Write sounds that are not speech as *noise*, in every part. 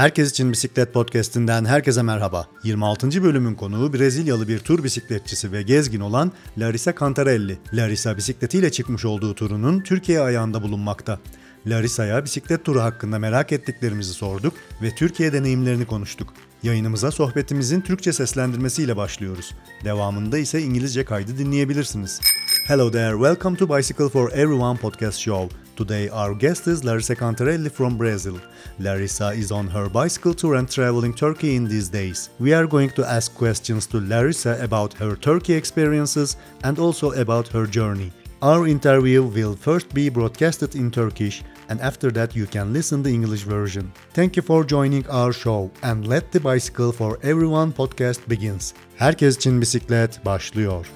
Herkes için Bisiklet Podcast'inden herkese merhaba. 26. bölümün konuğu Brezilyalı bir tur bisikletçisi ve gezgin olan Larissa Cantarelli. Larissa bisikletiyle çıkmış olduğu turunun Türkiye ayağında bulunmakta. Larissa'ya bisiklet turu hakkında merak ettiklerimizi sorduk ve Türkiye deneyimlerini konuştuk. Yayınımıza sohbetimizin Türkçe seslendirmesiyle başlıyoruz. Devamında ise İngilizce kaydı dinleyebilirsiniz. Hello there, welcome to Bicycle for Everyone podcast show. Today our guest is Larissa Cantarelli from Brazil. Larissa is on her bicycle tour and traveling Turkey in these days. We are going to ask questions to Larissa about her Turkey experiences and also about her journey. Our interview will first be broadcasted in Turkish and after that you can listen the English version. Thank you for joining our show and let the Bicycle for Everyone podcast begins. Herkes için bisiklet başlıyor.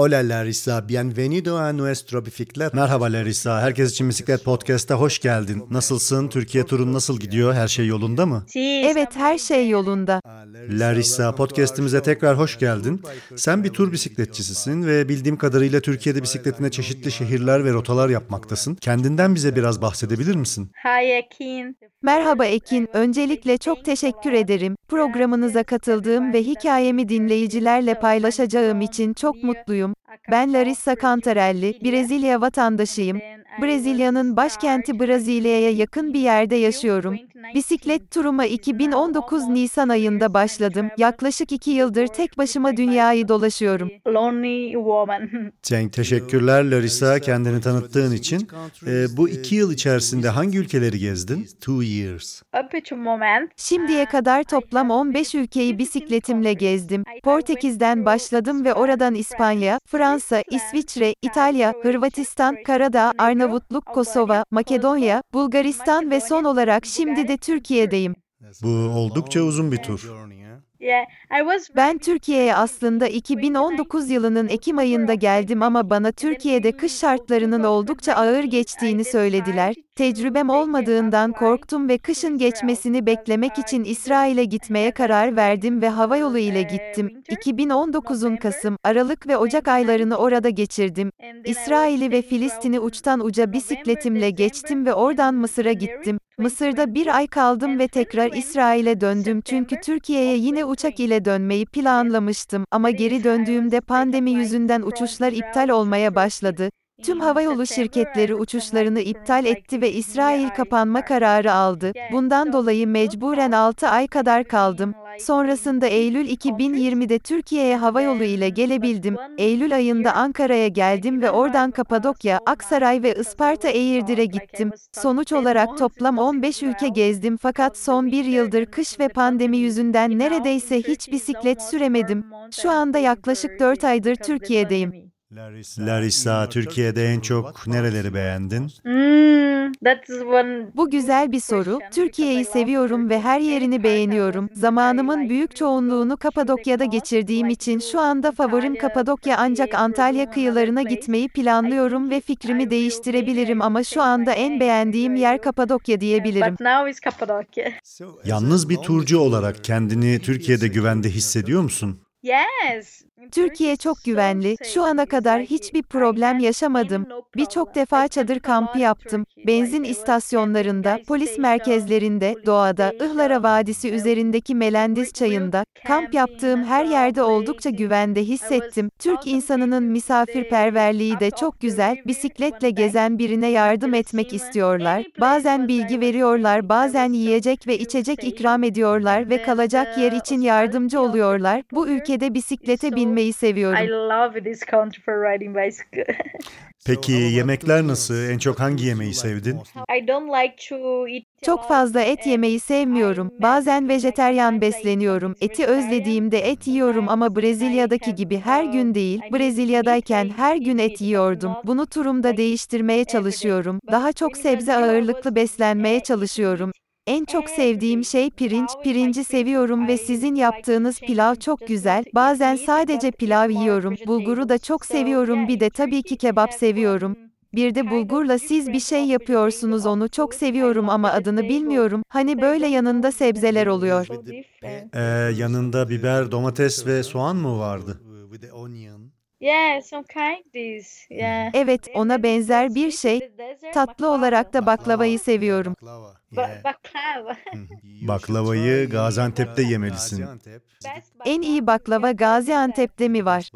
Hola Larissa, bienvenido a nuestro bicicleta. Merhaba Larissa, Herkes için Bisiklet Podcast'a hoş geldin. Nasılsın? Türkiye turun nasıl gidiyor? Her şey yolunda mı? Evet her şey yolunda. Larissa, podcast'imize tekrar hoş geldin. Sen bir tur bisikletçisisin ve bildiğim kadarıyla Türkiye'de bisikletine çeşitli şehirler ve rotalar yapmaktasın. Kendinden bize biraz bahsedebilir misin? Hi Ekin. Merhaba Ekin, öncelikle çok teşekkür ederim. Programınıza katıldığım ve hikayemi dinleyicilerle paylaşacağım için çok mutluyum. Welcome. Ben Larissa Cantarelli, Brezilya vatandaşıyım. Brezilya'nın başkenti Brezilya'ya yakın bir yerde yaşıyorum. Bisiklet turuma 2019 Nisan ayında başladım. Yaklaşık iki yıldır tek başıma dünyayı dolaşıyorum. Lonely woman. *laughs* Cenk, teşekkürler Larissa kendini tanıttığın için. Ee, bu iki yıl içerisinde hangi ülkeleri gezdin? Two years. Şimdiye kadar toplam 15 ülkeyi bisikletimle gezdim. Portekiz'den başladım ve oradan İspanya, Fransa, İsviçre, İtalya, Hırvatistan, Karadağ, Arnavutluk, Kosova, Makedonya, Bulgaristan ve son olarak şimdi de Türkiye'deyim. Bu oldukça uzun bir tur. Yeah, I was Ben Türkiye'ye aslında 2019 yılının Ekim ayında geldim ama bana Türkiye'de kış şartlarının oldukça ağır geçtiğini söylediler. Tecrübem olmadığından korktum ve kışın geçmesini beklemek için İsrail'e gitmeye karar verdim ve havayolu ile gittim. 2019'un Kasım, Aralık ve Ocak aylarını orada geçirdim. İsrail'i ve Filistin'i uçtan uca bisikletimle geçtim ve oradan Mısır'a gittim. Mısır'da bir ay kaldım ve tekrar İsrail'e döndüm çünkü Türkiye'ye yine uçak ile dönmeyi planlamıştım ama geri döndüğümde pandemi yüzünden uçuşlar iptal olmaya başladı. Tüm havayolu şirketleri uçuşlarını iptal etti ve İsrail kapanma kararı aldı. Bundan dolayı mecburen 6 ay kadar kaldım. Sonrasında Eylül 2020'de Türkiye'ye havayolu ile gelebildim. Eylül ayında Ankara'ya geldim ve oradan Kapadokya, Aksaray ve Isparta Eğirdir'e gittim. Sonuç olarak toplam 15 ülke gezdim fakat son bir yıldır kış ve pandemi yüzünden neredeyse hiç bisiklet süremedim. Şu anda yaklaşık 4 aydır Türkiye'deyim. Larissa, Türkiye'de en çok nereleri beğendin? Mm, that's one. Bu güzel bir soru. Türkiye'yi seviyorum ve her yerini beğeniyorum. Zamanımın büyük çoğunluğunu Kapadokya'da geçirdiğim için şu anda favorim Kapadokya ancak Antalya kıyılarına gitmeyi planlıyorum ve fikrimi değiştirebilirim ama şu anda en beğendiğim yer Kapadokya diyebilirim. Yalnız bir turcu olarak kendini Türkiye'de güvende hissediyor musun? Yes. Türkiye çok güvenli. Şu ana kadar hiçbir problem yaşamadım. Birçok defa çadır kampı yaptım. Benzin istasyonlarında, polis merkezlerinde, doğada, Ihlara Vadisi üzerindeki Melendiz çayında, kamp yaptığım her yerde oldukça güvende hissettim. Türk insanının misafirperverliği de çok güzel. Bisikletle gezen birine yardım etmek istiyorlar. Bazen bilgi veriyorlar, bazen yiyecek ve içecek ikram ediyorlar ve kalacak yer için yardımcı oluyorlar. Bu ülkede bisiklete binmeyi seviyorum. I love this country for riding bicycle. *laughs* Peki yemekler nasıl? En çok hangi yemeği sevdin? I don't like to eat. Çok fazla et yemeyi sevmiyorum. Bazen vejeteryan besleniyorum. Eti özlediğimde et yiyorum ama Brezilya'daki gibi her gün değil. Brezilya'dayken her gün et yiyordum. Bunu turumda değiştirmeye çalışıyorum. Daha çok sebze ağırlıklı beslenmeye çalışıyorum. En çok sevdiğim şey pirinç. Pirinci seviyorum ve sizin yaptığınız pilav çok güzel. Bazen sadece pilav yiyorum. Bulguru da çok seviyorum. Bir de tabii ki kebap seviyorum. Bir de bulgurla siz bir şey yapıyorsunuz onu çok seviyorum ama adını bilmiyorum. Hani böyle yanında sebzeler oluyor. Ee, yanında biber, domates ve soğan mı vardı? Yeah, some kind this. Yeah. Evet, ona benzer bir şey. Tatlı olarak da baklavayı seviyorum. Baklava. Ba- Yeah. baklava. *laughs* Baklavayı Gaziantep'te yemelisin. En iyi baklava Gaziantep'te mi var?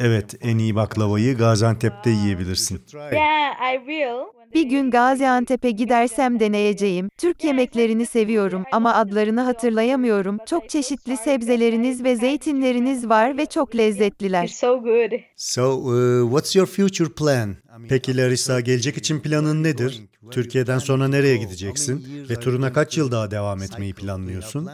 Evet, en iyi baklavayı Gaziantep'te yiyebilirsin. Yeah, I will. Bir gün Gaziantep'e gidersem deneyeceğim. Türk yemeklerini seviyorum ama adlarını hatırlayamıyorum. Çok çeşitli sebzeleriniz ve zeytinleriniz var ve çok lezzetliler. So good. So, uh, what's your future plan? Peki Larissa, gelecek için planın nedir? Türkiye'den sonra nereye gideceksin? Ve turuna kaç yıl daha devam etmeyi planlıyorsun?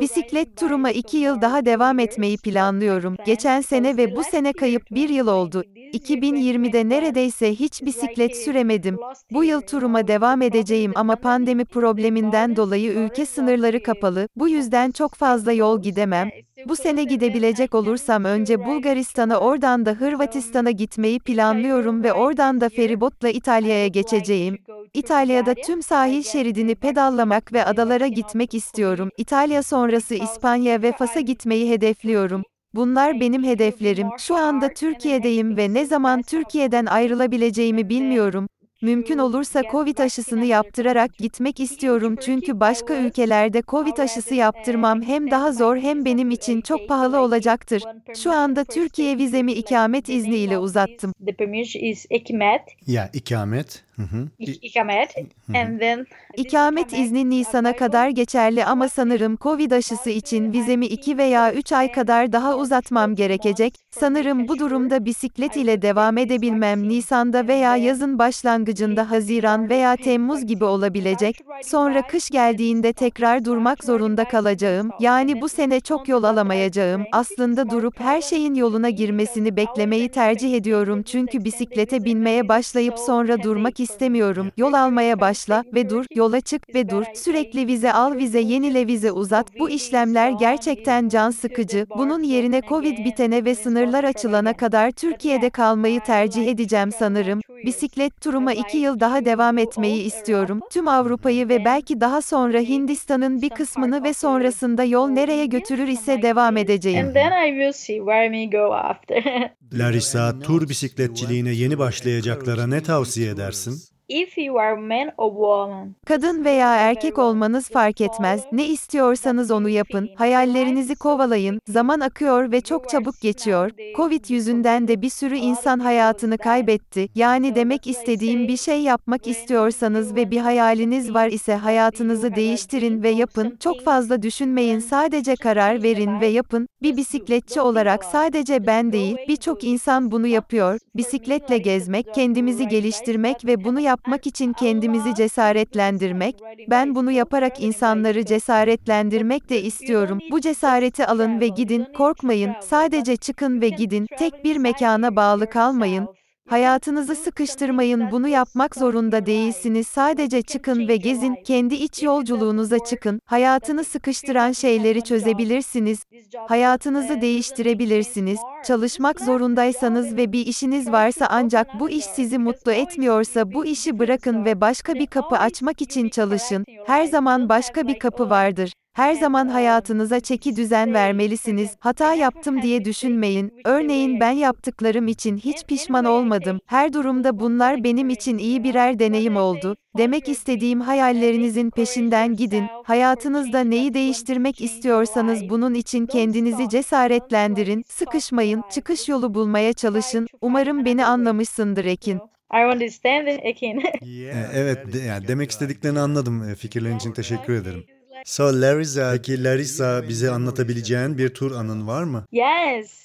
Bisiklet turuma iki yıl daha devam etmeyi planlıyorum. Geçen sene ve bu sene kayıp bir yıl oldu. 2020'de neredeyse hiç bisiklet süremedim. Bu yıl turuma devam edeceğim ama pandemi probleminden dolayı ülke sınırları kapalı. Bu yüzden çok fazla yol gidemem. Bu sene gidebilecek olursam önce Bulgaristan'a oradan da Hırvatistan'a gitmeyi planlıyorum ve oradan da feribotla İtalya'ya geçeceğim. İtalya'da tüm sahil şeridini pedallamak ve adalara gitmek istiyorum. İtalya sonrası İspanya ve Fas'a gitmeyi hedefliyorum. Bunlar benim hedeflerim. Şu anda Türkiye'deyim ve ne zaman Türkiye'den ayrılabileceğimi bilmiyorum. Mümkün olursa Covid aşısını yaptırarak gitmek istiyorum çünkü başka ülkelerde Covid aşısı yaptırmam hem daha zor hem benim için çok pahalı olacaktır. Şu anda Türkiye vizemi ikamet izniyle uzattım. The permission is ikamet. Ya, ikamet. Hı hı. Ik- ikamet. And then İkamet izni Nisan'a kadar geçerli ama sanırım Covid aşısı için vizemi 2 veya 3 ay kadar daha uzatmam gerekecek. Sanırım bu durumda bisiklet ile devam edebilmem Nisan'da veya yazın başlangıcında Haziran veya Temmuz gibi olabilecek. Sonra kış geldiğinde tekrar durmak zorunda kalacağım. Yani bu sene çok yol alamayacağım. Aslında durup her şeyin yoluna girmesini beklemeyi tercih ediyorum. Çünkü bisiklete binmeye başlayıp sonra durmak istemiyorum. Yol almaya başla. ve dur, yola çık ve dur. Sürekli vize al vize yenile vize uzat. Bu işlemler gerçekten can sıkıcı. Bunun yerine Covid bitene ve sınırlar açılana kadar Türkiye'de kalmayı tercih edeceğim sanırım. Bisiklet turuma iki yıl daha devam etmeyi istiyorum. Tüm Avrupa'yı ve belki daha sonra Hindistan'ın bir kısmını ve sonrasında yol nereye götürür ise devam edeceğim. and then I will see where me go after. Larissa, tur bisikletçiliğine yeni başlayacaklara ne tavsiye edersin? If you are man or woman. Kadın veya erkek olmanız fark etmez. Ne istiyorsanız onu yapın. Hayallerinizi kovalayın. Zaman akıyor ve çok çabuk geçiyor. Covid yüzünden de bir sürü insan hayatını kaybetti. Yani demek istediğim bir şey yapmak istiyorsanız ve bir hayaliniz var ise hayatınızı değiştirin ve yapın. Çok fazla düşünmeyin. Sadece karar verin ve yapın. Bir bisikletçi olarak sadece ben değil, birçok insan bunu yapıyor. Bisikletle gezmek, kendimizi geliştirmek ve bunu yapmak için kendimizi cesaretlendirmek. Ben bunu yaparak insanları cesaretlendirmek de istiyorum. Bu cesareti alın ve gidin, korkmayın. Sadece çıkın ve gidin. Tek bir mekana bağlı kalmayın. Hayatınızı sıkıştırmayın. Bunu yapmak zorunda değilsiniz. Sadece çıkın ve gezin. Kendi iç yolculuğunuza çıkın. Hayatını sıkıştıran şeyleri çözebilirsiniz. Hayatınızı değiştirebilirsiniz. Çalışmak zorundaysanız ve bir işiniz varsa ancak bu iş sizi mutlu etmiyorsa bu işi bırakın ve başka bir kapı açmak için çalışın. Her zaman başka bir kapı vardır. Her zaman hayatınıza çeki düzen vermelisiniz. Hata yaptım diye düşünmeyin. Örneğin ben yaptıklarım için hiç pişman olmadım. Her durumda bunlar benim için iyi birer deneyim oldu. Demek istediğim hayallerinizin peşinden gidin. Hayatınızda neyi değiştirmek istiyorsanız bunun için kendinizi cesaretlendirin. Sıkışmayın, çıkış yolu bulmaya çalışın. Umarım beni anlamışsındır Ekin. I understand Ekin. Ee, *laughs* Evet, de- yani demek istediklerini anladım. Ee, Fikirlerin için teşekkür ederim. So Larissa, peki Larissa bize anlatabileceğin bir tur anın var mı? yes.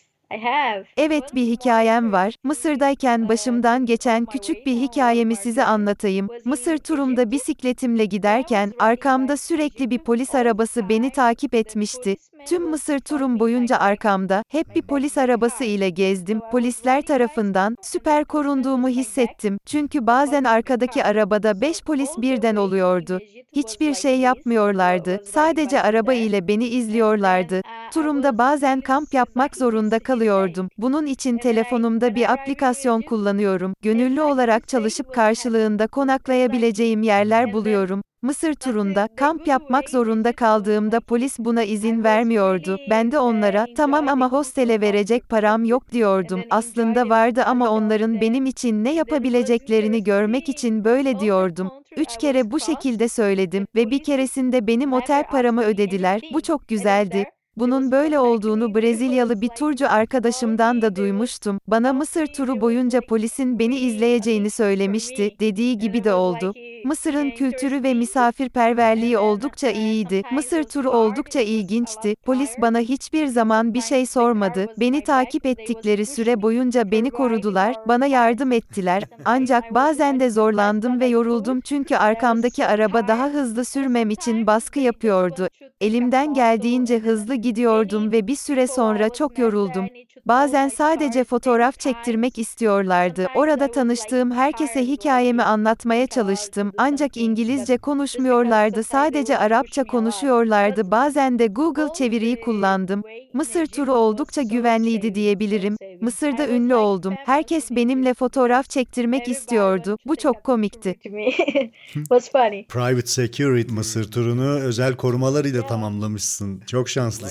Evet bir hikayem var. Mısır'dayken başımdan geçen küçük bir hikayemi size anlatayım. Mısır turumda bisikletimle giderken arkamda sürekli bir polis arabası beni takip etmişti. Tüm Mısır turum boyunca arkamda hep bir polis arabası ile gezdim. Polisler tarafından süper korunduğumu hissettim. Çünkü bazen arkadaki arabada 5 polis birden oluyordu. Hiçbir şey yapmıyorlardı. Sadece araba ile beni izliyorlardı. Turumda bazen kamp yapmak zorunda kalıyordum. Kalıyordum. Bunun için telefonumda bir aplikasyon kullanıyorum. Gönüllü olarak çalışıp karşılığında konaklayabileceğim yerler buluyorum. Mısır turunda kamp yapmak zorunda kaldığımda polis buna izin vermiyordu. Ben de onlara tamam ama hostele verecek param yok diyordum. Aslında vardı ama onların benim için ne yapabileceklerini görmek için böyle diyordum. Üç kere bu şekilde söyledim ve bir keresinde benim otel paramı ödediler. Bu çok güzeldi. Bunun böyle olduğunu Brezilyalı bir turcu arkadaşımdan da duymuştum. Bana Mısır turu boyunca polisin beni izleyeceğini söylemişti. Dediği gibi de oldu. Mısır'ın kültürü ve misafirperverliği oldukça iyiydi. Mısır turu oldukça ilginçti. Polis bana hiçbir zaman bir şey sormadı. Beni takip ettikleri süre boyunca beni korudular, bana yardım ettiler. Ancak bazen de zorlandım ve yoruldum çünkü arkamdaki araba daha hızlı sürmem için baskı yapıyordu. Elimden geldiğince hızlı gidiyordum ve bir süre sonra çok yoruldum. Bazen sadece fotoğraf çektirmek istiyorlardı. Orada tanıştığım herkese hikayemi anlatmaya çalıştım. Ancak İngilizce konuşmuyorlardı. Sadece Arapça konuşuyorlardı. Bazen de Google çeviriyi kullandım. Mısır turu oldukça güvenliydi diyebilirim. Mısır'da ünlü oldum. Herkes benimle fotoğraf çektirmek istiyordu. Bu çok komikti. *laughs* Private Security Mısır turunu özel korumalarıyla tamamlamışsın. Çok şanslısın.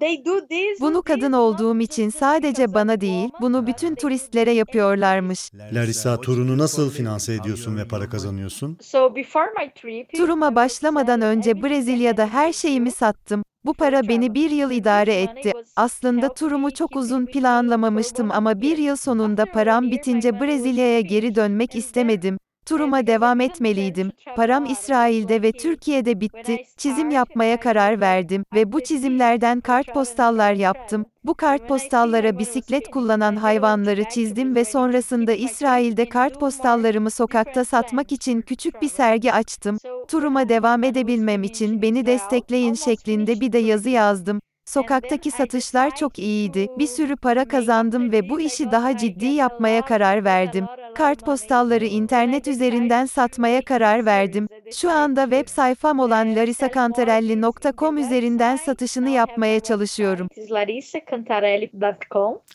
They do this. Bunu kadın olduğum için sadece bana değil, bunu bütün turistlere yapıyorlarmış. Larissa turunu nasıl finanse ediyorsun ve para kazanıyorsun? So before my trip, Turuma başlamadan önce Brezilya'da her şeyimi sattım. Bu para beni bir yıl idare etti. Aslında turumu çok uzun planlamamıştım ama bir yıl sonunda param bitince Brezilya'ya geri dönmek istemedim. Turuma devam etmeliydim. Param İsrail'de ve Türkiye'de bitti. Çizim yapmaya karar verdim ve bu çizimlerden kartpostallar yaptım. Bu kartpostallara bisiklet kullanan hayvanları çizdim ve sonrasında İsrail'de kartpostallarımı sokakta satmak için küçük bir sergi açtım. Turuma devam edebilmem için beni destekleyin şeklinde bir de yazı yazdım. Sokaktaki satışlar çok iyiydi. Bir sürü para kazandım ve bu işi daha ciddi yapmaya karar verdim. Kartpostalları internet üzerinden satmaya karar verdim. Şu anda web sayfam olan larissacantarelli.com üzerinden satışını yapmaya çalışıyorum.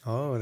Oh,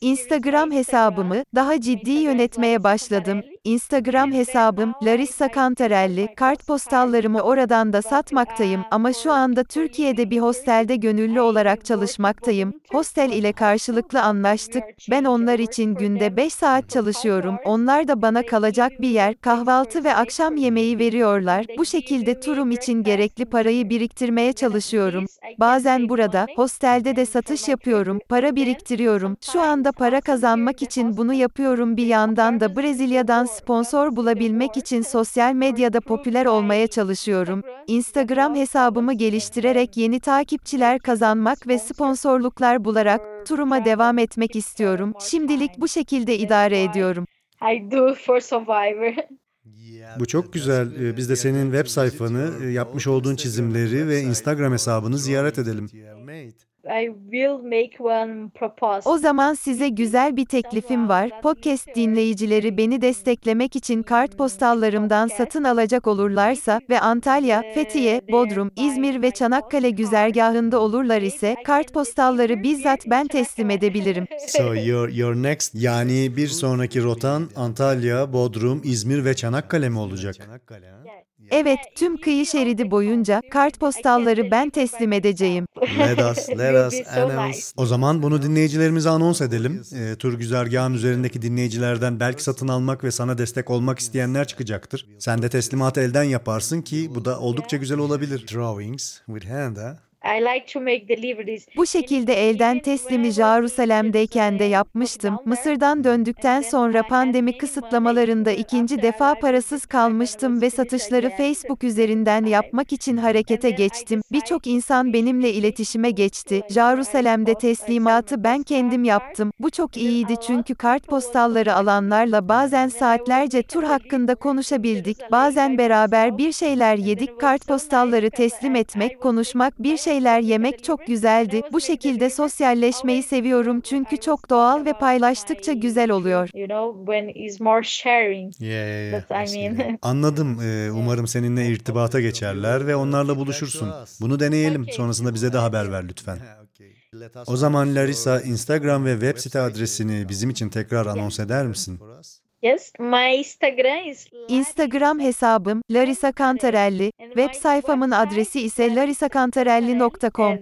Instagram hesabımı daha ciddi yönetmeye başladım. Instagram hesabım Larissa Cantarelli. Kartpostallarımı oradan da satmaktayım ama şu anda Türkiye'de bir hostelde gönüllü olarak çalışmaktayım. Hostel ile karşılıklı anlaştık. Ben onlar için günde 5 saat çalışıyorum. Onlar da bana kalacak bir yer, kahvaltı ve akşam yemeği veriyorlar. Bu şekilde turum için gerekli parayı biriktirmeye çalışıyorum. Bazen burada, hostelde de satış yapıyorum, para biriktiriyorum. Şu anda para kazanmak için bunu yapıyorum bir yandan da Brezilya'dan sponsor bulabilmek için sosyal medyada popüler olmaya çalışıyorum. Instagram hesabımı geliştirerek yeni takipçiler kazanmak ve sponsorluklar bularak turuma devam etmek istiyorum. Şimdilik bu şekilde idare ediyorum. I do for Survivor. Bu çok güzel. Ee, Biz de senin web sayfanı, e, yapmış olduğun çizimleri ve Instagram hesabını ziyaret edelim. I will make one proposal. O zaman size güzel bir teklifim var. Podcast dinleyicileri beni desteklemek için kartpostallarımdan satın alacak olurlarsa ve Antalya, Fethiye, Bodrum, İzmir ve Çanakkale güzergahında olurlar ise kartpostalları bizzat ben teslim edebilirim. *laughs* So your your next yani bir sonraki rotan Antalya, Bodrum, İzmir ve Çanakkale mi olacak? Evet, tüm kıyı şeridi boyunca kartpostalları ben teslim edeceğim. Let us, *laughs* let us announce. O zaman bunu dinleyicilerimize anons edelim. Ee, tur güzergahın üzerindeki dinleyicilerden belki satın almak ve sana destek olmak isteyenler çıkacaktır. Sen de teslimatı elden yaparsın ki bu da oldukça güzel olabilir. Drawings with hand, ha? I like to make deliveries. Bu şekilde elden teslimi Jerusalem'deyken de yapmıştım. Mısır'dan döndükten sonra pandemi kısıtlamalarında ikinci defa parasız kalmıştım ve satışları Facebook üzerinden yapmak için harekete geçtim. Birçok insan benimle iletişime geçti. Jerusalem'de teslimatı ben kendim yaptım. Bu çok iyiydi çünkü kartpostalları alanlarla bazen saatlerce tur hakkında konuşabildik. Bazen beraber bir şeyler yedik. Kartpostalları teslim etmek, konuşmak, bir şeyler yemek çok güzeldi. Bu şekilde sosyalleşmeyi seviyorum çünkü çok doğal ve paylaştıkça güzel oluyor. You know, when it's more sharing. Yeah, yeah, yeah. But I mean, *laughs* Anladım. Ee, umarım seninle irtibata geçerler ve onlarla buluşursun. Bunu deneyelim. Sonrasında bize de haber ver lütfen. *laughs* O zaman Larissa, Instagram ve web site adresini bizim için tekrar anons eder misin? Yes, my Instagram is Instagram hesabım Larissa Cantarelli, web sayfamın adresi ise larissacantarelli.com.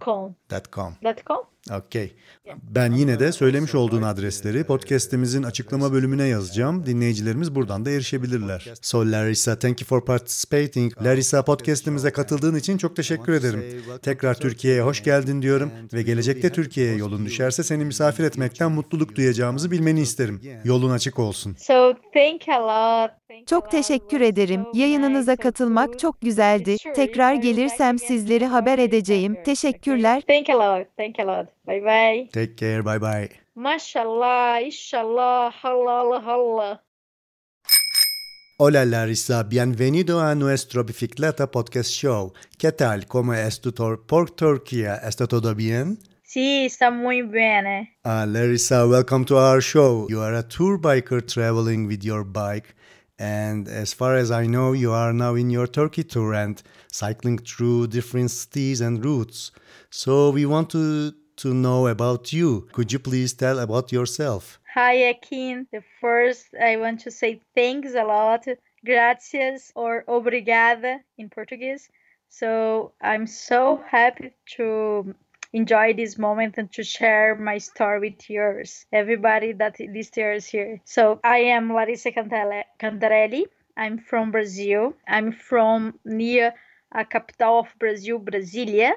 .com. .com. .com. Okey. Ben yine de söylemiş olduğun adresleri podcast'imizin açıklama bölümüne yazacağım. Dinleyicilerimiz buradan da erişebilirler. So Larissa, thank you for participating. Larissa podcast'imize katıldığın için çok teşekkür ederim. Tekrar Türkiye'ye hoş geldin diyorum ve gelecekte Türkiye'ye yolun düşerse seni misafir etmekten mutluluk duyacağımızı bilmeni isterim. Yolun açık olsun. So thank a lot. Thank a Çok lot. teşekkür ederim. Yayınınıza katılmak çok güzeldi. Tekrar gelirsem sizleri haber be edeceğim. Teşekkürler. Thank a lot. Thank a lot. Bye bye. Take care, bye bye. Mashallah, inshallah, halal, halal. Hola Larissa, bienvenido a nuestro Bicicleta Podcast Show. ¿Qué tal? ¿Cómo es tu tor- por Turquía? ¿Está todo bien? Sí, está muy bien. Uh, Larissa, welcome to our show. You are a tour biker traveling with your bike. And as far as I know, you are now in your Turkey tour and cycling through different cities and routes. So we want to, to know about you. Could you please tell about yourself? Hi, Ekin. The first, I want to say thanks a lot. Gracias or obrigada in Portuguese. So I'm so happy to enjoy this moment and to share my story with yours, everybody that listens here. So I am Larissa Cantarelli. I'm from Brazil. I'm from near a capital of Brazil, Brasilia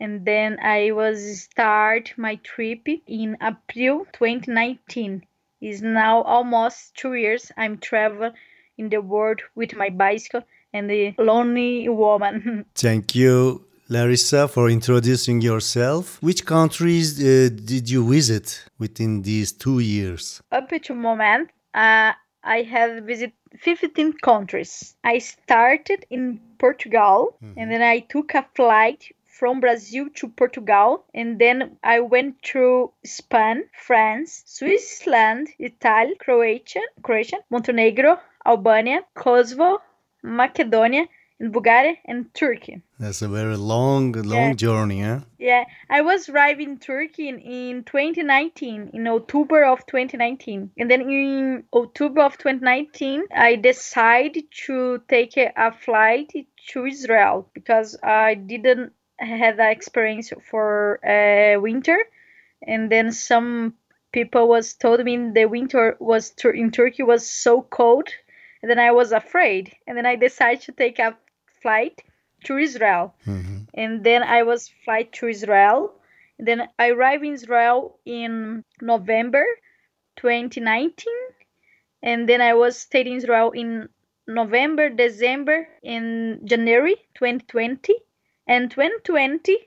and then I was start my trip in April 2019. Is now almost two years I'm traveling in the world with my bicycle and the lonely woman. *laughs* Thank you, Larissa, for introducing yourself. Which countries uh, did you visit within these two years? Up to moment, uh, I have visited 15 countries. I started in Portugal and then I took a flight from Brazil to Portugal and then I went through Spain, France, Switzerland, Italy, Croatia, Croatia, Montenegro, Albania, Kosovo, Macedonia, Bulgaria and Turkey. That's a very long, long Yeah. journey, huh? Yeah, I was arriving in Turkey in, in 2019, in October of 2019. And then in October of 2019, I decided to take a, a flight to Israel because I didn't have that experience for uh, winter. And then some people was told me the winter was in Turkey was so cold. And then I was afraid. And then I decided to take a flight to Israel Mhm. and then I was flight to Israel. Then I arrived in Israel in November 2019, and then I was stayed in Israel in November, December, in January 2020, and 2020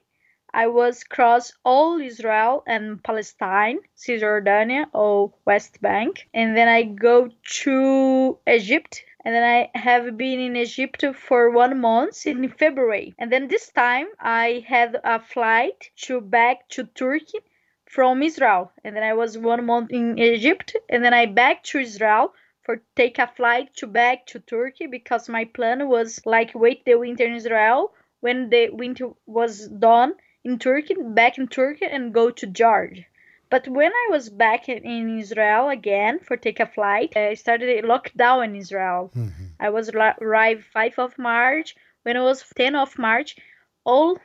I was cross all Israel and Palestine, Cisjordania or West Bank, and then I go to Egypt and then I have been in Egypt for one month in February. And then this time I had a flight to back to Turkey from Israel. And then I was one month in Egypt and then I back to Israel for take a flight to back to Turkey because my plan was like wait the winter in Israel when the winter was done in Turkey, back in Turkey and go to Georgia. But when I was back in- Israel again for take a flight, I started a lockdown in Israel. Mm-hmm. I was arrived 5 of March. When it was 10 of March, all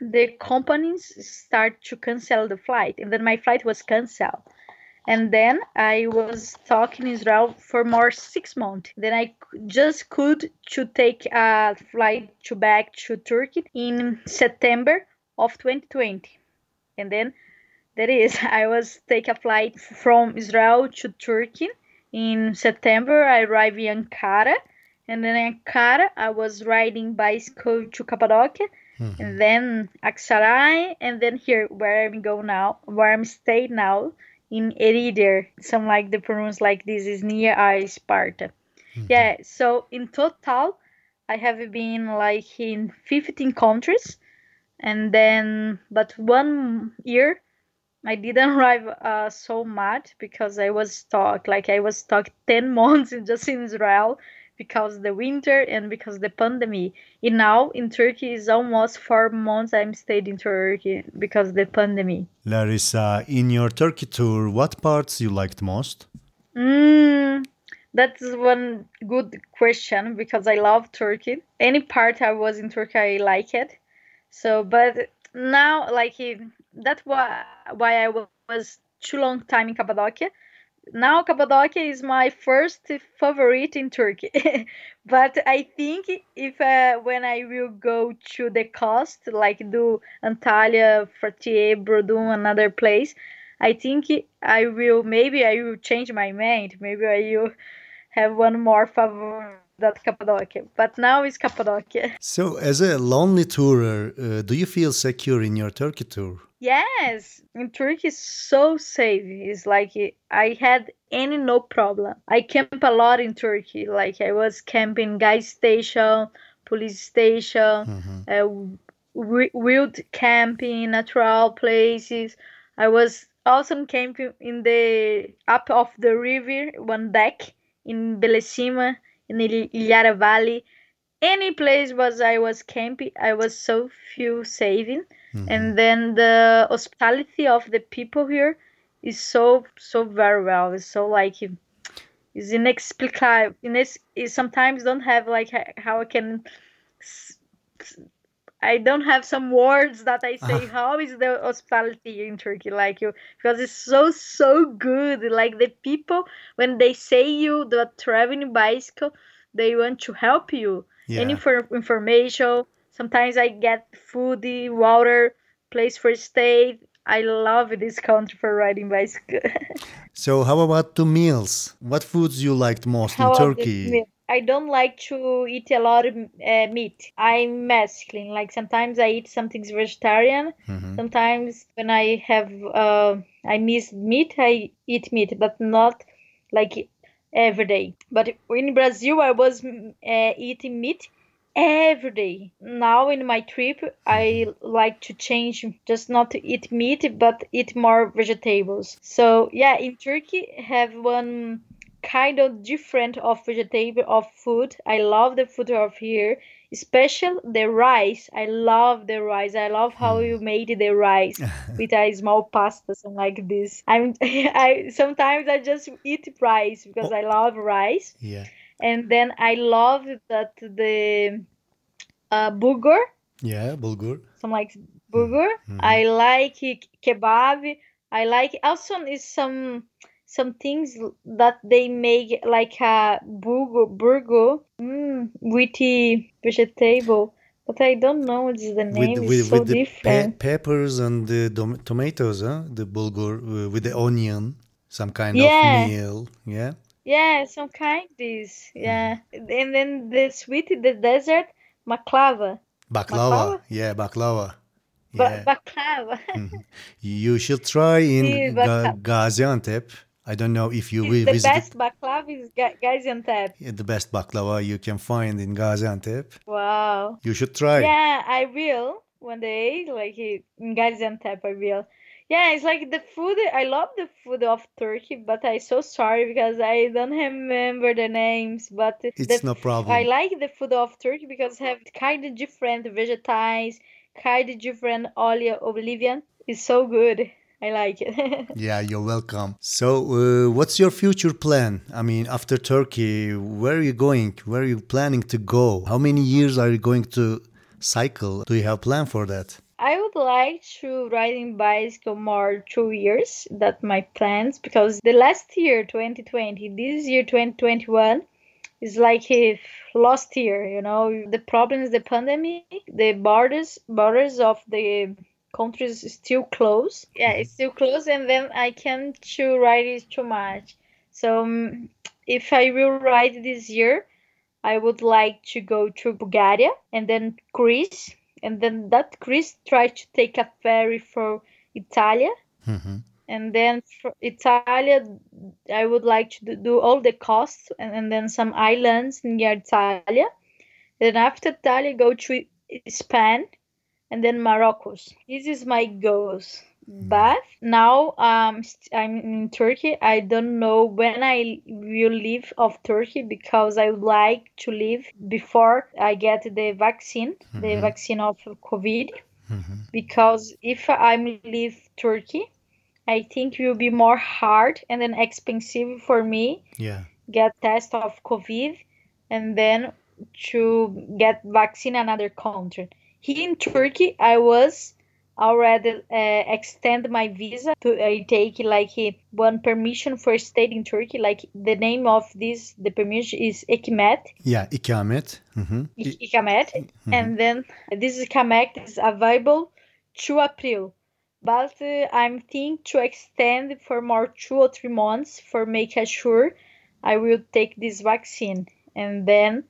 the companies start to cancel the flight, and then my flight was canceled. And then I was stuck in Israel for more six months. Then I just could to take a flight to back to Turkey in September of 2020, and then that is *laughs* i was take a flight from israel to turkey in september. I arrived in ankara and then in ankara i was riding bicycle to cappadocia mm-hmm. and then aksaray and then here where i'm going now where i'm staying now in eridir some like the pronounce like this is near sparta. Mm-hmm. Yeah so in total i have been like in 15 countries and then but one year I didn't *laughs* arrive uh, so much because I was stuck. Like I was stuck *laughs* ten months in- just in Israel because the winter and because the pandemic. And now in Turkey is almost four months I'm stayed in Turkey because the pandemic. Larissa, in your Turkey tour, what parts you liked most? Mm, that's one good question because I love Turkey. Any part I was in Turkey, I like it. So, but now, like, that's why why I was too long time in Cappadocia. Now Cappadocia is my first favorite in Turkey, *laughs* but I think if uh, when I will go to the coast, like do Antalya, Fethiye, Bodrum, another place, I think I will maybe I will change my mind. Maybe I will have one more favorite that Cappadocia. But now it's Cappadocia. So, as a lonely tourer, uh, do you feel secure in your Turkey tour? Yes, in Turkey is so safe. It's like I had any no problem. I camp a lot in Turkey. Like I was camping gas station, police station, mm-hmm. uh, wild camping, natural places. I was also camping in the up of the river, one deck in Belecima, in Ilhara Valley. Any place was I was camping, I was so feel saving Mm-hmm. And then the hospitality of the people here is so so very well. It's so like it's inexplicable. Inex- it sometimes don't have like how I can. I don't have some words that I say. *laughs* How is the hospitality in Turkey like you? Because it's so so good. Like the people when they say you the traveling bicycle, they want to help you. Yeah. Any for information, Sometimes I get food, water, place for stay. I love this country for riding bicycle. *laughs* so, how about the meals? What foods you liked most how in Turkey? I don't like to eat a lot of uh, meat. I'm masculine. Like sometimes I eat something vegetarian. Mm-hmm. Sometimes when I have uh, I miss meat, I eat meat, but not like every day. But in Brazil, I was uh, eating meat every day. Now in my trip, I like to change, just not to eat meat, but eat more vegetables. So yeah, in Turkey have one kind of different of vegetable of food. I love the food of here, especially the rice. I love the rice. I love how you made the rice *laughs* with a small pasta, something like this. I'm *laughs* I sometimes I just eat rice because oh. I love rice. Yeah and then I love that the uh, bulgur. Yeah, bulgur. Some like bulgur. Mm-hmm. I like kebab. I like also is some some things that they make like a bulgur burger mm, with vegetable. But I don't know what's the name. With, with, so with the pe- peppers and the tomatoes, huh? The bulgur uh, with the onion, some kind yeah. of meal. Yeah. Yeah, some kind this. Yeah, mm. and then the sweet, the dessert, baklava. Baklava, yeah, baklava. Yeah. Ba- baklava. Mm-hmm. you should try in *laughs* Ga- Gaziantep. I don't know if you will the visit. The best baklava is Gaziantep. Yeah, the best baklava you can find in Gaziantep. Wow. You should try. Yeah, I will one day. Like in Gaziantep, I will yeah it's like the food i love the food of turkey but I'm so sorry because i don't remember the names but it's the, no problem i like the food of turkey because have kind of different vegetables kind of different oil olivian it's so good I like it. *laughs* yeah, you're welcome. So, uh, what's your future plan? I mean, after Turkey, where are you going? Where are you planning to go? How many years are you going to cycle? Do you have a plan for that? I would like to riding bicycle more two years. That my plans because the last year 2020, this year 2021 is like a lost year. You know, the problem is the pandemic. The borders borders of the countries still close. Yeah, it's still close, and then I can't to ride it too much. So um, if I will ride this year, I would like to go to Bulgaria and then Greece and then that Chris tried to take a ferry for Italy, Mm-hmm. And then for Italy, I would like to do all the costs and, and then some islands near Italia. Then after Italia, go to Spain and then Morocco. This is my goals. But now um, I'm in Turkey. I don't know when I will leave of Turkey because I would like to leave before I get the vaccine, the vaccine of COVID. Because if I'm leave Turkey, I think it will be more hard and then expensive for me Yeah. get test of COVID and then to get vaccine another country. Here in Turkey, I was already uh, extend my visa to I take like a, one permission for stay in Turkey. Like the name of this the permission is Ikamet, Yeah, ikamet. Hı. Ik- Ikamet, and then this Ikamet is available to April. But uh, I'm thinking to extend for more two or three months for make sure I will take this vaccine and then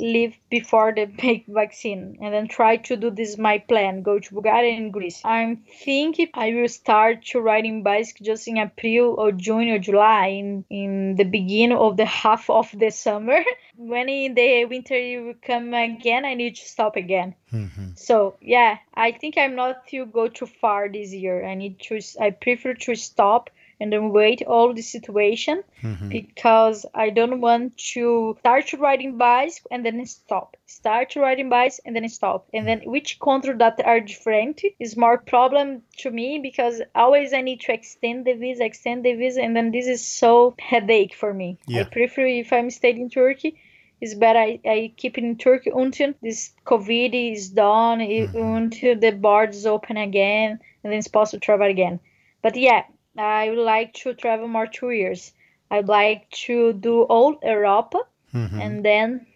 leave before the big vaccine and then try to do this my plan go to bulgaria and greece. I'm thinking i will start to riding bicycle just in april or june or july in, in the beginning of the half of the summer. *laughs* When in the winter will come again i need to stop again. Mm-hmm. So yeah i think i'm not to go too far this year. I need to i prefer to stop and then wait all the situation mm-hmm. because I don't want to start riding bikes and then stop. Start riding bikes and then stop. And then mm-hmm. which country that are different is more problem to me because always I need to extend the visa, extend the visa, and then this is so headache for me. Yeah. I prefer if I'm staying in Turkey. It's better I, I keep it in Turkey until this COVID is done, i- until the borders open again, and then it's possible to travel again. But yeah, I would like to travel more two years. I'd like to do all Europe and then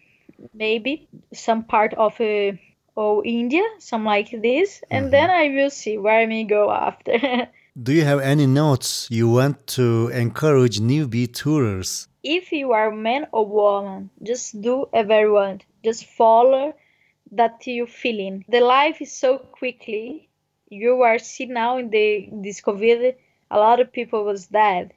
maybe some part of uh, oh, India, some like this, and then I will see where I may go after. *laughs* Do you have any notes you want to encourage newbie tourers? if you are man or woman, just do want. Just follow that you feeling. The life is so quickly. You are see now in the this COVID, a lot of people was dead.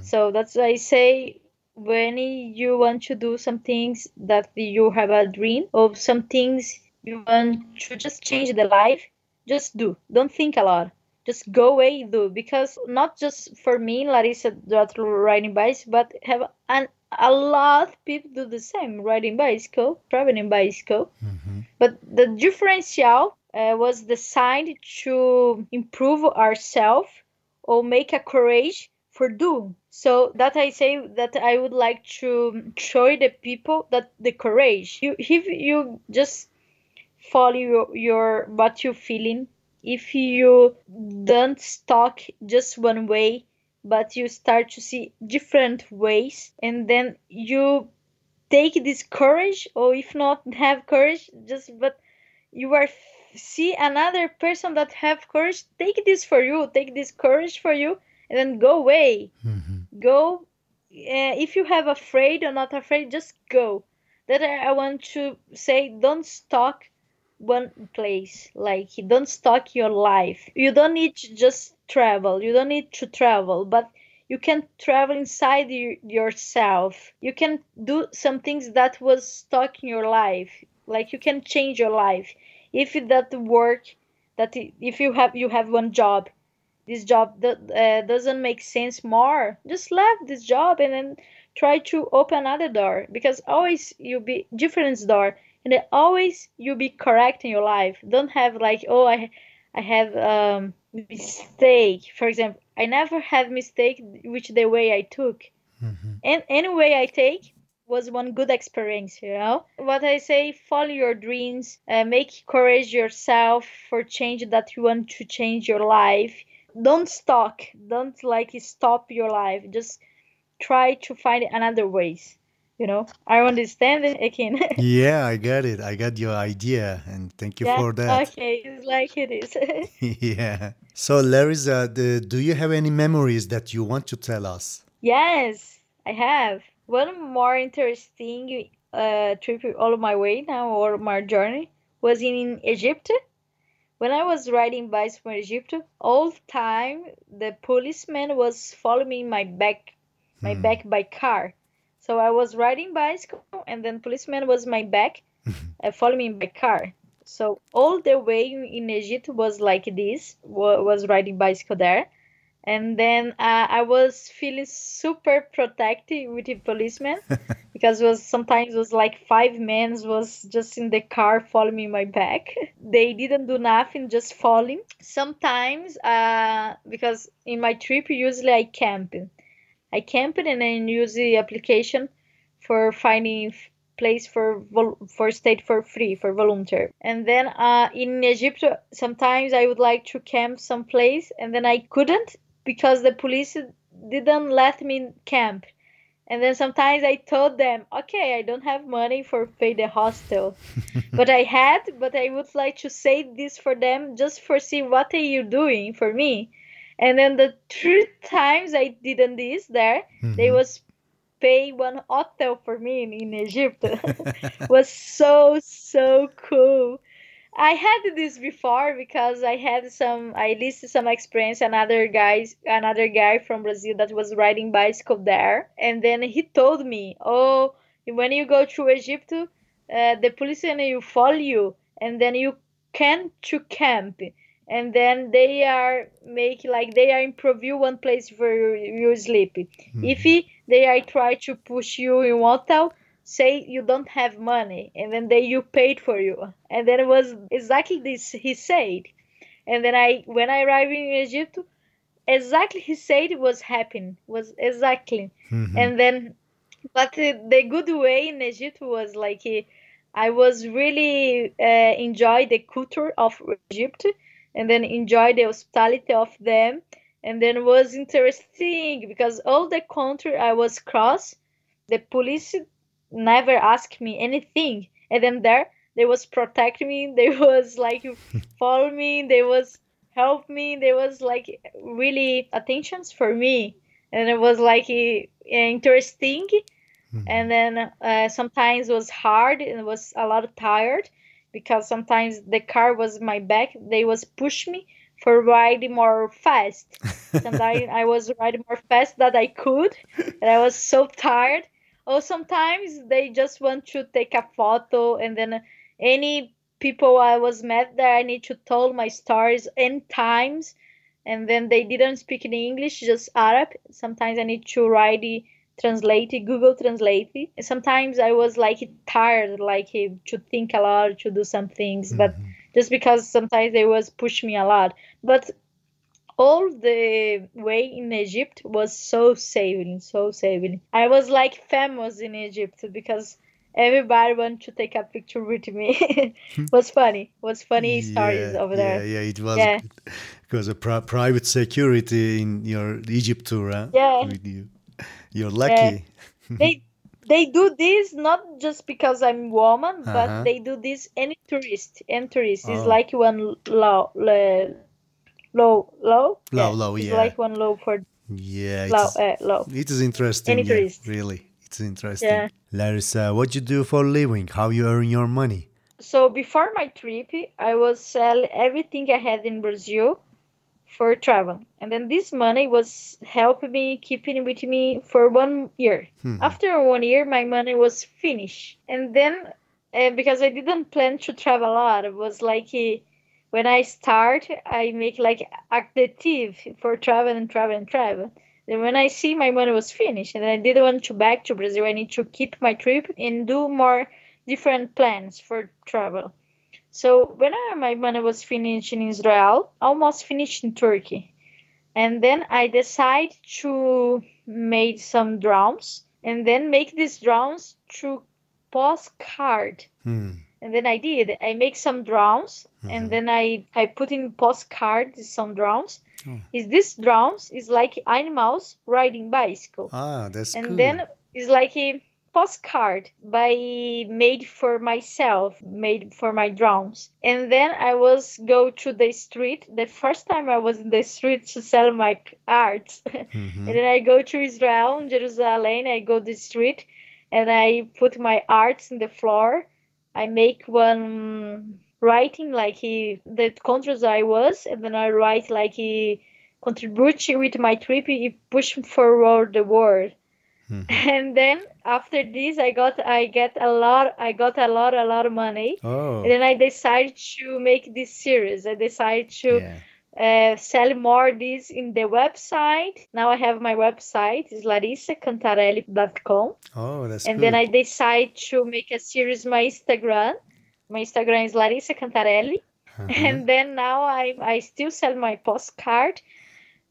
So that's why I say when you want to do some things that you have a dream of some things you want to just change the life, just do. Don't think a lot. Just go away, do because not just for me, Larissa, that riding bikes but have an a lot of people do the same, riding bicycle, traveling bicycle. But the differential uh, was designed to improve ourselves or make a courage for do. So that I say that I would like to show the people that the courage. You if you just follow your, your what you're feeling, if you don't stuck just one way, but you start to see different ways, and then you take this courage, or if not have courage, just but you are see another person that have courage, take this for you, take this courage for you, and then go away. Go uh, if you have afraid or not afraid just go. That I, I want to say don't stuck one place. Like don't stuck your life. You don't need to just travel. You don't need to travel but you can travel inside you, yourself. You can do some things that was stuck in your life. Like you can change your life if it that work that if you have you have one job this job that uh, doesn't make sense more just leave this job and then try to open another door because always you be different door and always you be correct in your life. Don't have like oh i i have um mistake. For example i never have mistake which the way i took. And any way i take was one good experience you know what i say follow your dreams uh, make courage yourself for change that you want to change your life don't stop don't like stop your life just try to find another ways you know i understand it again *laughs* Yeah, I got it. I got your idea, and thank you yeah for that. okay it's like it is *laughs* *laughs* yeah. So, Larissa, the, do you have any memories that you want to tell us? yes i have one more interesting uh trip all my way now or my journey was in egypt when I was riding bicycle in Egypt, all the time the policeman was following my back, my back by car. So I was riding bicycle, and then policeman was my back, *laughs* uh, following me by car. So all the way in Egypt was like this. Was riding bicycle there, and then uh, I was feeling super protected with the policeman *laughs* because it was sometimes it was like five men was just in the car following my back. They didn't do nothing, just following. Sometimes, uh, because in my trip usually I camp. I camp and then use the application for finding place for vol- for state for free for volunteer. And then uh, in Egypt, sometimes I would like to camp someplace and then I couldn't because the police didn't let me camp. And then sometimes I told them, okay, I don't have money for pay the hostel, *laughs* but I had, but I would like to say this for them just for see what are you doing for me. And then the three times I didn't this there, they Mhm. was pay one hotel for me in, in Egypt. *laughs* *laughs* was so so cool. I had this before because I had some I listed some experience another guys another guy from Brazil that was riding bicycle there. And then he told me oh when you go to Egypt uh, the police and you follow you and then you can to camp. And then they are make like they are improve you one place where you sleep. If he, they are try to push you in hotel say you don't have money and then they you paid for you. And then it was exactly this he said. And then i when i arrived in egypt exactly he said was happening was exactly. Mhm. and then but the good way in egypt was like i was really uh, enjoy the culture of egypt and then enjoy the hospitality of them. And then it was interesting because all the country i was cross the police never asked me anything. And then there they was protect me *laughs* they was like follow me they was help me they was like really attentions for me. And it was like interesting. Mhm. and then uh, sometimes it was hard and it was a lot of tired because sometimes the car was my back they was push me for riding more fast. *laughs* Sometimes i was riding more fast that i could and i was so tired or sometimes they just want to take a photo and then any people i was met there i need to tell my stories n times. And then they didn't speak in english just arab. Sometimes i need to write it translate it google translate. It sometimes i was like tired like eh, to think a lot to do some things. But Mhm. just because sometimes they was push me a lot. But all the way in egypt was so saving so saving i was like famous in egypt because everybody wanted to take a picture with me *laughs* was funny was funny *laughs* stories Yeah, over there Yeah, yeah, it was Yeah. because a pri- private security in your Egypt tour. Huh? Yeah. With you. You're lucky. they they do this not just because I'm woman, Uh-huh. but they do this any tourist. Any tourist is Oh. like one law, law, low, law. Law, law, It's yeah. like one law for Yeah, it's, uh, law. it is interesting. Yeah, really, it's interesting. Yeah. Larissa, what you do for a living? How you earn your money? So before my trip, I was sell everything I had in Brazil for travel, and then this money was helping me keeping with me for one year. Mhm. After one year, my money was finished, and then uh, because I didn't plan to travel a lot, it was like uh, when I start, I make like active for travel and travel and travel. Then when I see my money was finished, and I didn't want to back to Brazil, I need to keep my trip and do more different plans for travel. So when I, my money was finished in Israel, almost finished in Turkey, and then I decide to make some drums and then make these drums through postcard. Hmm. And then I did. I make some drums Mhm. and then I I put in postcard some drums. Oh. Is this drums is like animals riding bicycle Ah, that's and cool. then it's like a postcard by made for myself made for my drums and then i was go to the street the first time i was in the street to sell my art *laughs* Mhm. and then i go to israel jerusalem i go the street and i put my arts in the floor i make one writing like he, the countries i was and then i write like he contribution with my trip he push forward the world Mhm. *laughs* and then after this i got i get a lot i got a lot a lot of money Oh, and then i decided to make this series i decided to yeah. Uh, sell more this in the website now i have my website is larissacantarelli.com Oh, that's and good. then i decide to make a series my instagram my instagram is larissa cantarelli Uh-huh. and then now I I still sell my postcard,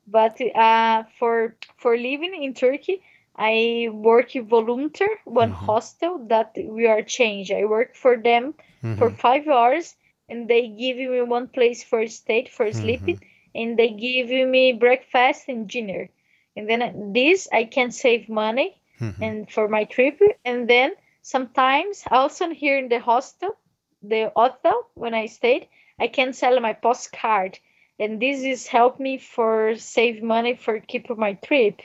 but uh, for for living in Turkey, I work volunteer one Mhm. hostel that we are changed. I work for them for Mhm. five hours, and they give me one place for stay for Mhm. sleeping, and they give me breakfast and dinner, and then this I can save money Mhm. and for my trip. And then sometimes also here in the hostel the hotel when i stayed i can sell my postcard. And this is help me for save money for keep my trip.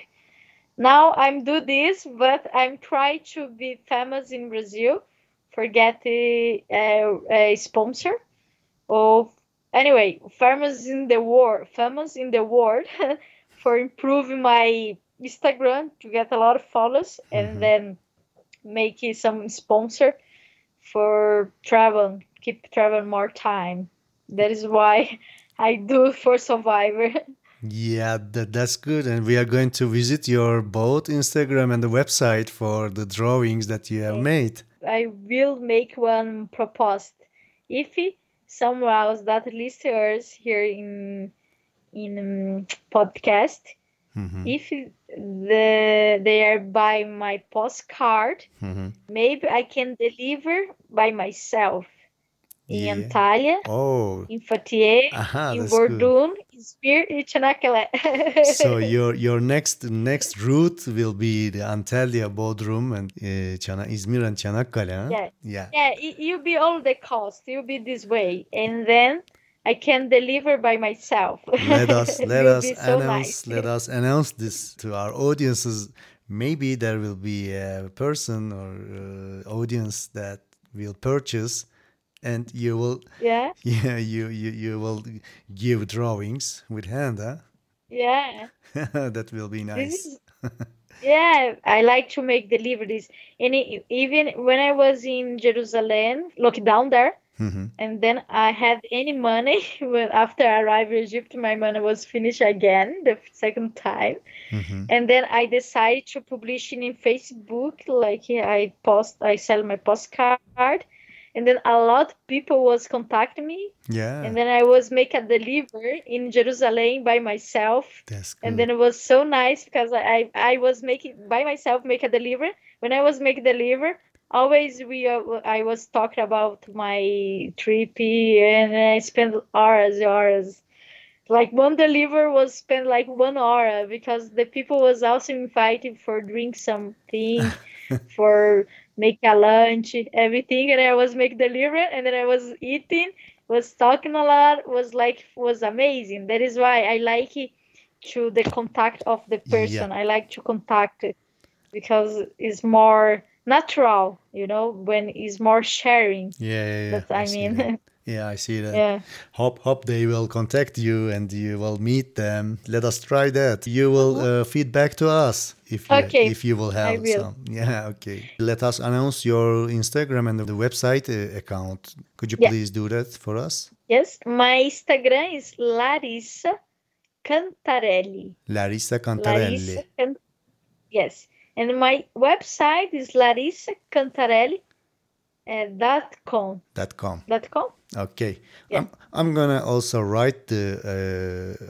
Now i'm do this but i'm trying to be famous in brazil for get a, a, a sponsor or anyway famous in the world famous in the world *laughs* for improving my instagram to get a lot of follows Mhm. and then make it some sponsor for travel keep travel more time that is why *laughs* i do for survivor *laughs* Yeah, that, that's good. And we are going to visit your both Instagram and the website for the drawings that you have made. I will make one proposed. If some else that listeners here in in um, podcast, Mhm. if the they are by my postcard, Mhm. maybe I can deliver by myself in Yeah. Antalya, Oh, in Fethiye, aha, in Bodrum, in Spir, in Çanakkale. So your your next next route will be the Antalya, Bodrum, and uh, Çana, İzmir and Çanakkale. Huh? Yeah. Yeah. yeah, it, you'll be all the cost. You'll be this way, and then I can deliver by myself. Let us *laughs* let us so announce nice. let us announce this to our audiences. Maybe there will be a person or uh, audience that will purchase, and you will Yeah, *laughs* yeah you you you will give drawings with hand. Huh? yeah. *laughs* that will be nice. is yeah. I like to make deliveries, and e- even when I was in Jerusalem, lockdown there, Mhm. and then I had any money. *laughs* When after I arrived in Egypt, my money was finished again the second time. Mhm. and then i decided to publish it in facebook like i post i sell my postcard and then a lot of people was contacting me. Yeah, and then i was make a deliver in jerusalem by myself. That's good. and then it was so nice because i i, was making by myself make a deliver when i was make a deliver always we uh, i was talking about my trip and i spent hours hours. Like one deliver was spent like one hour because the people was also invited for drink something *laughs* for make a lunch everything and i was make delivery and then i was eating was talking a lot was like was amazing that is why i like it to the contact of the Yeah. person i like to contact it because it's more natural you know when it's more sharing yeah, yeah, yeah. that i see mean that. *laughs* Yeah, I see that. yeah Hope hope they will contact you and you will meet them. Let us try that. You will uh, feed back to us if you, Okay, if you will have will. some. *laughs* Yeah, okay. Let us announce your Instagram and the website uh, account. Could you Yeah. please do that for us? yes my instagram is larissa cantarelli Larissa Cantarelli. Larissa Can- yes. And my website is larissacantarelli uh, dot com. Dot com. Dot com. Okay. Yeah. I'm, I'm gonna also write the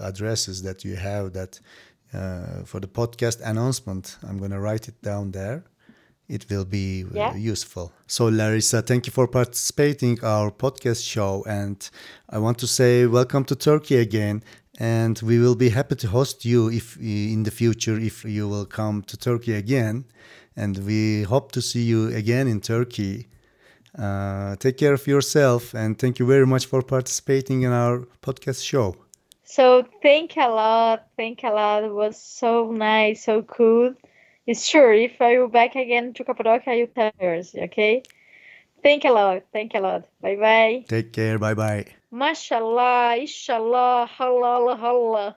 uh, addresses that you have that uh, for the podcast announcement. I'm gonna write it down there. It will be uh, Yeah. useful. So Larissa, thank you for participating our podcast show, and I want to say welcome to Turkey again. And we will be happy to host you if in the future if you will come to Turkey again. And we hope to see you again in Turkey. Uh, take care of yourself and thank you very much for participating in our podcast show. So thank a lot. Thank a lot. It was so nice, so cool. It's sure if I go back again to Cappadocia, you tell yours, okay? Thank a lot. Thank a lot. Bye bye. Take care. Bye bye. Mashallah, inshallah, halal, halal.